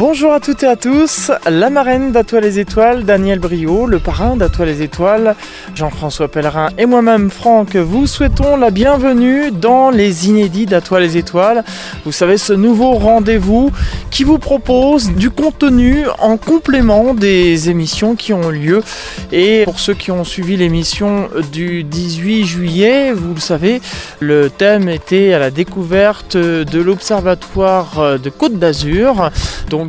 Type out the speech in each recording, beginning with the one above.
Bonjour à toutes et à tous, la marraine d'Atoile les Étoiles, Daniel Brio, le parrain d'Atoile les Étoiles, Jean-François Pellerin et moi-même Franck vous souhaitons la bienvenue dans les inédits d'Atoile les Étoiles. Vous savez, ce nouveau rendez-vous qui vous propose du contenu en complément des émissions qui ont lieu. Et pour ceux qui ont suivi l'émission du 18 juillet, vous le savez, le thème était à la découverte de l'Observatoire de Côte d'Azur,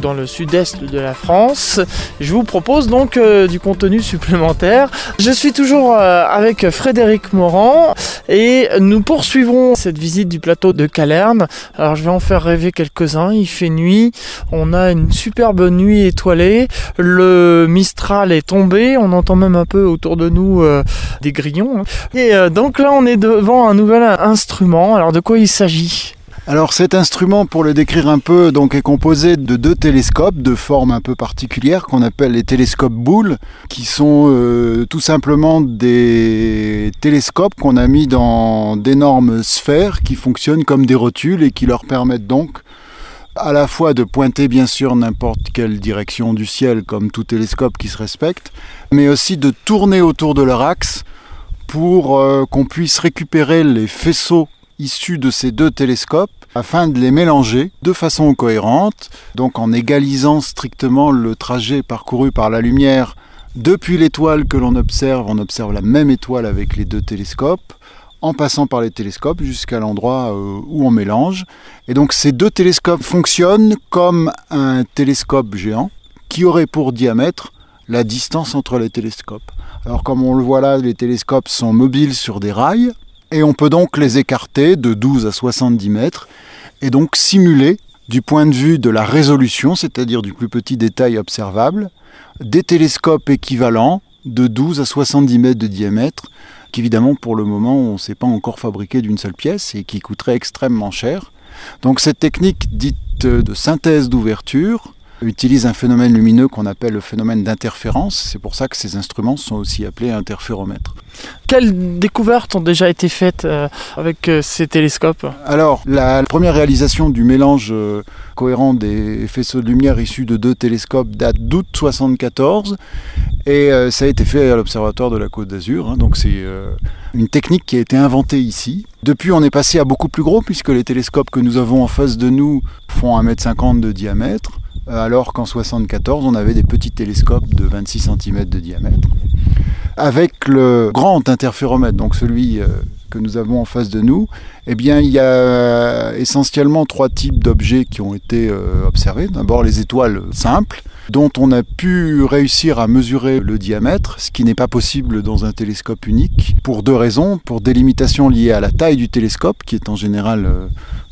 dans le sud-est de la France. Je vous propose donc euh, du contenu supplémentaire. Je suis toujours euh, avec Frédéric Morand et nous poursuivons cette visite du plateau de Calerne. Alors je vais en faire rêver quelques-uns. Il fait nuit, on a une superbe nuit étoilée. Le Mistral est tombé, on entend même un peu autour de nous euh, des grillons. Et donc là on est devant un nouvel instrument. Alors de quoi il s'agit? Alors cet instrument, pour le décrire un peu, donc est composé de deux télescopes de forme un peu particulière qu'on appelle les télescopes boules, qui sont euh, tout simplement des télescopes qu'on a mis dans d'énormes sphères qui fonctionnent comme des rotules et qui leur permettent donc à la fois de pointer bien sûr n'importe quelle direction du ciel comme tout télescope qui se respecte, mais aussi de tourner autour de leur axe pour euh, qu'on puisse récupérer les faisceaux issus de ces deux télescopes afin de les mélanger de façon cohérente, donc en égalisant strictement le trajet parcouru par la lumière depuis l'étoile que l'on observe, on observe la même étoile avec les deux télescopes, en passant par les télescopes jusqu'à l'endroit euh, où on mélange. Et donc ces deux télescopes fonctionnent comme un télescope géant qui aurait pour diamètre la distance entre les télescopes. Alors comme on le voit là, les télescopes sont mobiles sur des rails, et on peut donc les écarter de 12 à 70 mètres et donc simuler du point de vue de la résolution, c'est-à-dire du plus petit détail observable, des télescopes équivalents de 12 à 70 mètres de diamètre, qu'évidemment pour le moment on ne sait pas encore fabriquer d'une seule pièce et qui coûterait extrêmement cher. Donc cette technique dite de synthèse d'ouverture utilise un phénomène lumineux qu'on appelle le phénomène d'interférence. C'est pour ça que ces instruments sont aussi appelés interféromètres. Quelles découvertes ont déjà été faites euh, avec euh, ces télescopes Alors, la première réalisation du mélange euh, cohérent des faisceaux de lumière issus de deux télescopes date d'août 74 et ça a été fait à l'Observatoire de la Côte d'Azur. Hein. donc c'est une technique qui a été inventée ici. Depuis, on est passé à beaucoup plus gros puisque les télescopes que nous avons en face de nous font 1,50 m de diamètre. Euh, alors qu'en 74, on avait des petits télescopes de 26 cm de diamètre. Avec le grand interféromètre, donc celui euh, que nous avons en face de nous, eh bien, il y a euh, essentiellement trois types d'objets qui ont été observés. D'abord les étoiles simples, dont on a pu réussir à mesurer le diamètre, ce qui n'est pas possible dans un télescope unique, pour deux raisons. Pour des limitations liées à la taille du télescope, qui est en général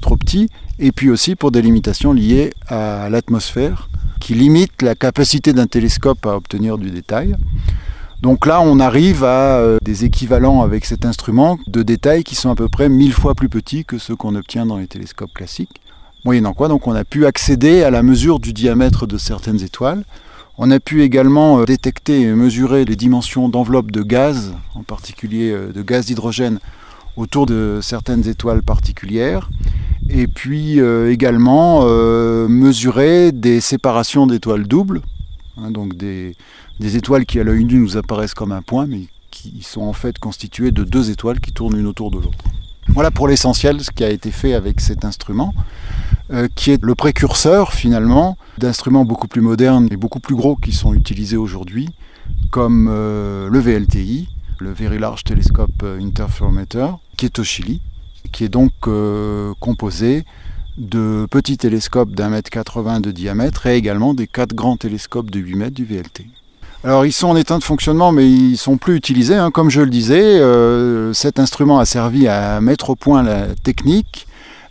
trop petit, et puis aussi pour des limitations liées à l'atmosphère, qui limitent la capacité d'un télescope à obtenir du détail. Donc là, on arrive à euh, des équivalents avec cet instrument de détails qui sont à peu près mille fois plus petits que ceux qu'on obtient dans les télescopes classiques. Moyennant quoi, donc on a pu accéder à la mesure du diamètre de certaines étoiles. On a pu également euh, détecter et mesurer les dimensions d'enveloppe de gaz, en particulier euh, de gaz d'hydrogène, autour de certaines étoiles particulières et puis euh, également euh, mesurer des séparations d'étoiles doubles, hein, donc des, étoiles qui à l'œil nu nous apparaissent comme un point, mais qui sont en fait constituées de deux étoiles qui tournent une autour de l'autre. Voilà pour l'essentiel ce qui a été fait avec cet instrument, euh, qui est le précurseur finalement d'instruments beaucoup plus modernes et beaucoup plus gros qui sont utilisés aujourd'hui, comme le VLTI, le Very Large Telescope Interferometer, qui est au Chili, qui est donc euh, composé de petits télescopes d'un mètre 80 de diamètre et également des quatre grands télescopes de 8 mètres du VLT. Alors ils sont en état de fonctionnement mais ils sont plus utilisés. Hein. Comme je le disais, euh, cet instrument a servi à mettre au point la technique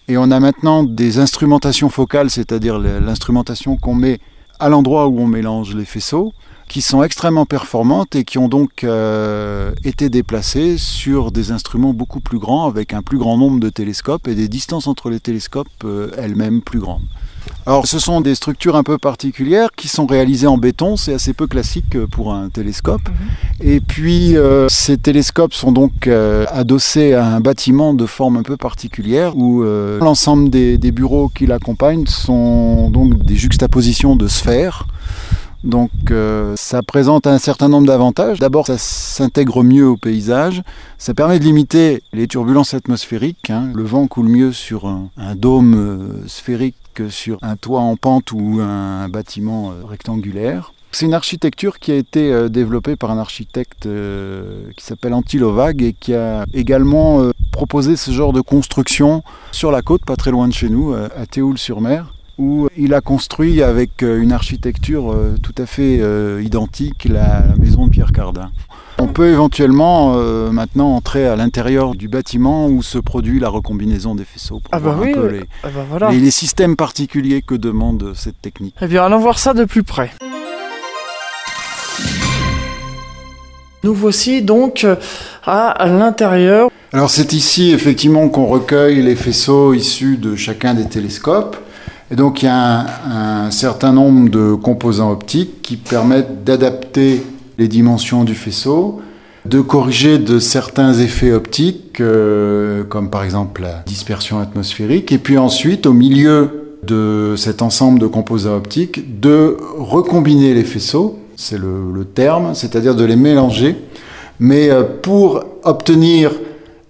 et on a maintenant des instrumentations focales, c'est-à-dire l'instrumentation qu'on met à l'endroit où on mélange les faisceaux qui sont extrêmement performantes et qui ont donc euh, été déplacées sur des instruments beaucoup plus grands avec un plus grand nombre de télescopes et des distances entre les télescopes euh, elles-mêmes plus grandes. Alors, ce sont des structures un peu particulières qui sont réalisées en béton. C'est assez peu classique pour un télescope. Mhm. Et puis, euh, ces télescopes sont donc euh, adossés à un bâtiment de forme un peu particulière où euh, l'ensemble des, des, bureaux qui l'accompagnent sont donc des juxtapositions de sphères. Donc euh, ça présente un certain nombre d'avantages. D'abord, ça s'intègre mieux au paysage. Ça permet de limiter les turbulences atmosphériques. Hein. Le vent coule mieux sur un, dôme euh, sphérique que sur un toit en pente ou un, bâtiment euh, rectangulaire. C'est une architecture qui a été développée par un architecte qui s'appelle Antilovag et qui a également proposé ce genre de construction sur la côte, pas très loin de chez nous, à Théoul-sur-Mer où il a construit avec euh, une architecture euh, tout à fait euh, identique la, maison de Pierre Cardin. On peut éventuellement maintenant entrer à l'intérieur du bâtiment où se produit la recombinaison des faisceaux pour ah bah voir un peu les, ah bah les, systèmes particuliers que demande cette technique. Eh bien, allons voir ça de plus près. Nous voici donc à l'intérieur. Alors c'est ici effectivement qu'on recueille les faisceaux issus de chacun des télescopes. Et donc il y a un, certain nombre de composants optiques qui permettent d'adapter les dimensions du faisceau, de corriger de certains effets optiques, euh, comme par exemple la dispersion atmosphérique, et puis ensuite, au milieu de cet ensemble de composants optiques, de recombiner les faisceaux, c'est le, terme, c'est-à-dire de les mélanger, mais euh, pour obtenir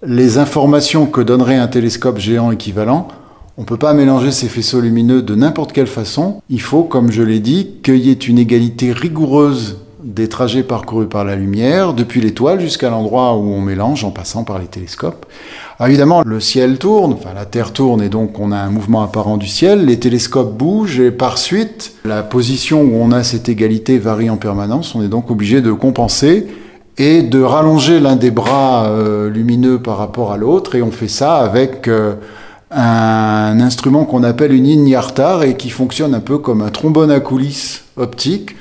les informations que donnerait un télescope géant équivalent, on ne peut pas mélanger ces faisceaux lumineux de n'importe quelle façon. Il faut, comme je l'ai dit, qu'il y ait une égalité rigoureuse des trajets parcourus par la lumière, depuis l'étoile jusqu'à l'endroit où on mélange en passant par les télescopes. évidemment, le ciel tourne, la Terre tourne et donc on a un mouvement apparent du ciel, les télescopes bougent et par suite, la position où on a cette égalité varie en permanence, on est donc obligé de compenser et de rallonger l'un des bras euh, lumineux par rapport à l'autre et on fait ça avec... Euh, un instrument qu'on appelle une ignartar et qui fonctionne un peu comme un trombone à coulisses optique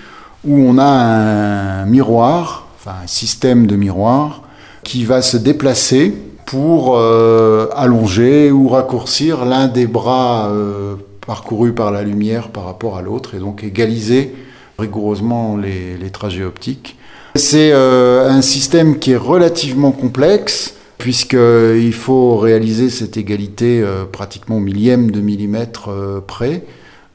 où on a un miroir, enfin un système de miroir qui va se déplacer pour euh, allonger ou raccourcir l'un des bras euh, parcourus par la lumière par rapport à l'autre et donc égaliser rigoureusement les, trajets optiques. C'est euh, un système qui est relativement complexe puisqu'il faut réaliser cette égalité euh, pratiquement au millième de millimètre euh, près.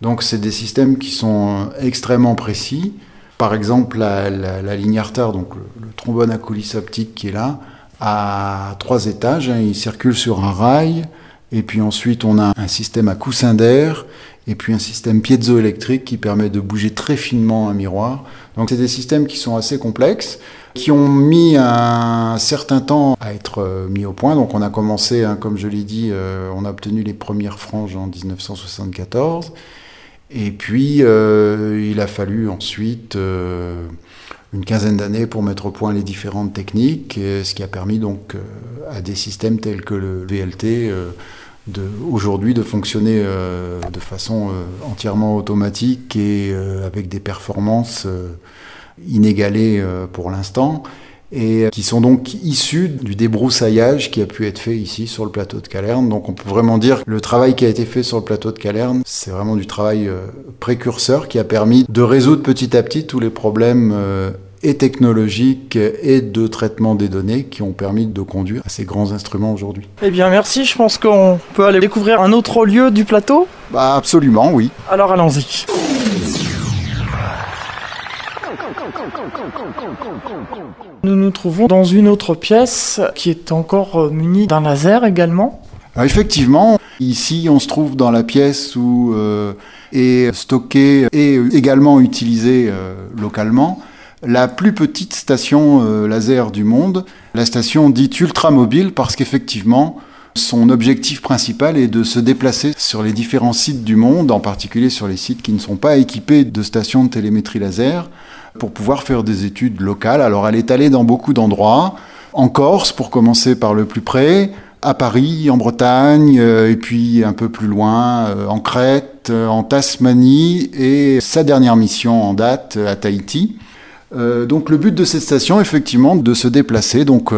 Donc c'est des systèmes qui sont extrêmement précis. Par exemple, la, ligne Artar, donc le, trombone à coulisses optique qui est là, a trois étages. Hein. il circule sur un rail, et puis ensuite on a un système à coussin d'air, et puis un système piezoélectrique qui permet de bouger très finement un miroir. Donc c'est des systèmes qui sont assez complexes qui ont mis un certain temps à être euh, mis au point. Donc on a commencé, hein, comme je l'ai dit, euh, on a obtenu les premières franges en 1974. Et puis euh, il a fallu ensuite une quinzaine d'années pour mettre au point les différentes techniques, ce qui a permis donc à des systèmes tels que le VLT aujourd'hui de fonctionner de façon entièrement automatique et avec des performances inégalés euh, pour l'instant, et qui sont donc issus du débroussaillage qui a pu être fait ici sur le plateau de Calerne. Donc on peut vraiment dire que le travail qui a été fait sur le plateau de Calerne, c'est vraiment du travail euh, précurseur qui a permis de résoudre petit à petit tous les problèmes euh, et technologiques et de traitement des données qui ont permis de conduire à ces grands instruments aujourd'hui. Eh bien merci, je pense qu'on peut aller découvrir un autre lieu du plateau. Bah absolument, oui. Alors allons-y. Nous nous trouvons dans une autre pièce qui est encore euh, munie d'un laser également. effectivement, ici on se trouve dans la pièce où euh, est stocké et également utilisé euh, localement la plus petite station laser du monde, la station dite ultramobile parce qu'effectivement son objectif principal est de se déplacer sur les différents sites du monde, en particulier sur les sites qui ne sont pas équipés de stations de télémétrie laser, pour pouvoir faire des études locales. Alors elle est allée dans beaucoup d'endroits, en Corse pour commencer par le plus près, à Paris, en Bretagne, euh, et puis un peu plus loin, euh, en Crète, euh, en Tasmanie, et sa dernière mission en date à Tahiti. donc le but de cette station, effectivement, de se déplacer, donc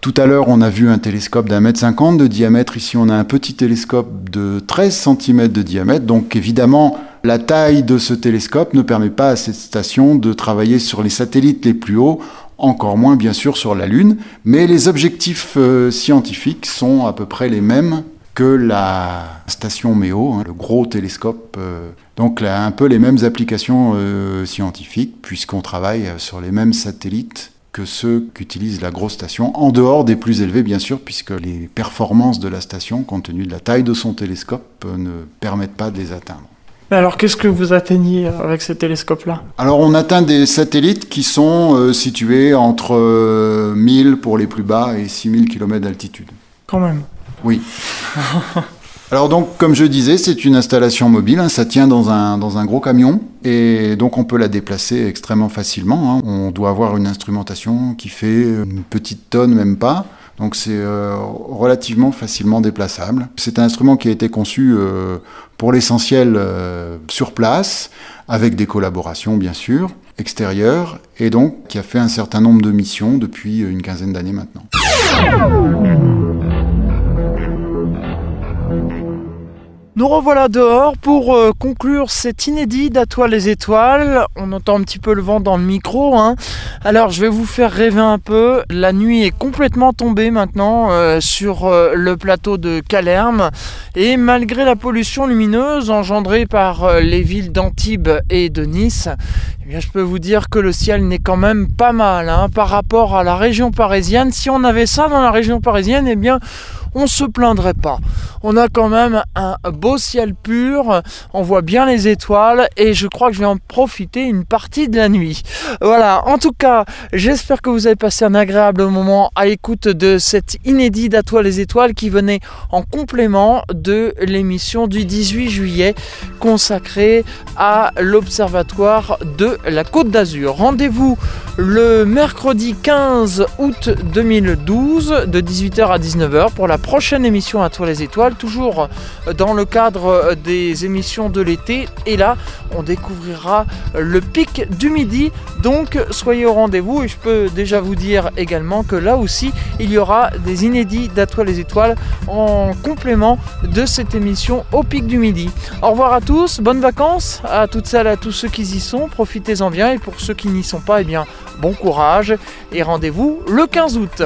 Tout à l'heure, on a vu un télescope d'un mètre cinquante de diamètre. Ici, on a un petit télescope de 13 cm de diamètre. Donc, évidemment, la taille de ce télescope ne permet pas à cette station de travailler sur les satellites les plus hauts, encore moins, bien sûr, sur la Lune. Mais les objectifs euh, scientifiques sont à peu près les mêmes que la station MEO, hein, le gros télescope. Euh, donc, là, un peu les mêmes applications euh, scientifiques, puisqu'on travaille sur les mêmes satellites que ceux qu'utilise la grosse station, en dehors des plus élevés bien sûr, puisque les performances de la station, compte tenu de la taille de son télescope, ne permettent pas de les atteindre. Alors qu'est-ce que vous atteignez avec ces télescopes-là? Alors on atteint des satellites qui sont euh, situés entre 1000 euh, pour les plus bas et 6000 km d'altitude. Quand même. Oui. Alors donc, comme je disais, c'est une installation mobile, hein, ça tient dans un, dans un gros camion, et donc on peut la déplacer extrêmement facilement. Hein. On doit avoir une instrumentation qui fait une petite tonne, même pas. Donc c'est euh, relativement facilement déplaçable. C'est un instrument qui a été conçu euh, pour l'essentiel euh, sur place, avec des collaborations bien sûr, extérieures, et donc qui a fait un certain nombre de missions depuis une quinzaine d'années maintenant. Nous revoilà dehors pour euh, conclure cet inédit d'À toi les étoiles. On entend un petit peu le vent dans le micro. Hein. Alors je vais vous faire rêver un peu. La nuit est complètement tombée maintenant euh, sur euh, le plateau de Calerme. Et malgré la pollution lumineuse engendrée par les villes d'Antibes et de Nice, eh bien, je peux vous dire que le ciel n'est quand même pas mal hein, par rapport à la région parisienne. Si on avait ça dans la région parisienne, eh bien on se plaindrait pas. On a quand même un beau ciel pur, on voit bien les étoiles et je crois que je vais en profiter une partie de la nuit. Voilà, en tout cas, j'espère que vous avez passé un agréable moment à l'écoute de cet inédit d'À toi les étoiles qui venait en complément de l'émission du 18 juillet consacrée à l'Observatoire de la Côte d'Azur. Rendez-vous le mercredi 15 août 2012 de 18h à 19h pour la prochaine émission à Toi les étoiles, toujours dans le cadre des émissions de l'été. Et là, on découvrira le pic du midi. Donc soyez au rendez-vous et je peux déjà vous dire également que là aussi, il y aura des inédits d'À les étoiles en complément de cette émission au pic du midi. Au revoir à tous, bonnes vacances à toutes celles, à tous ceux qui y sont, profitez-en bien et pour ceux qui n'y sont pas, eh bien bon courage et rendez-vous le 15 août.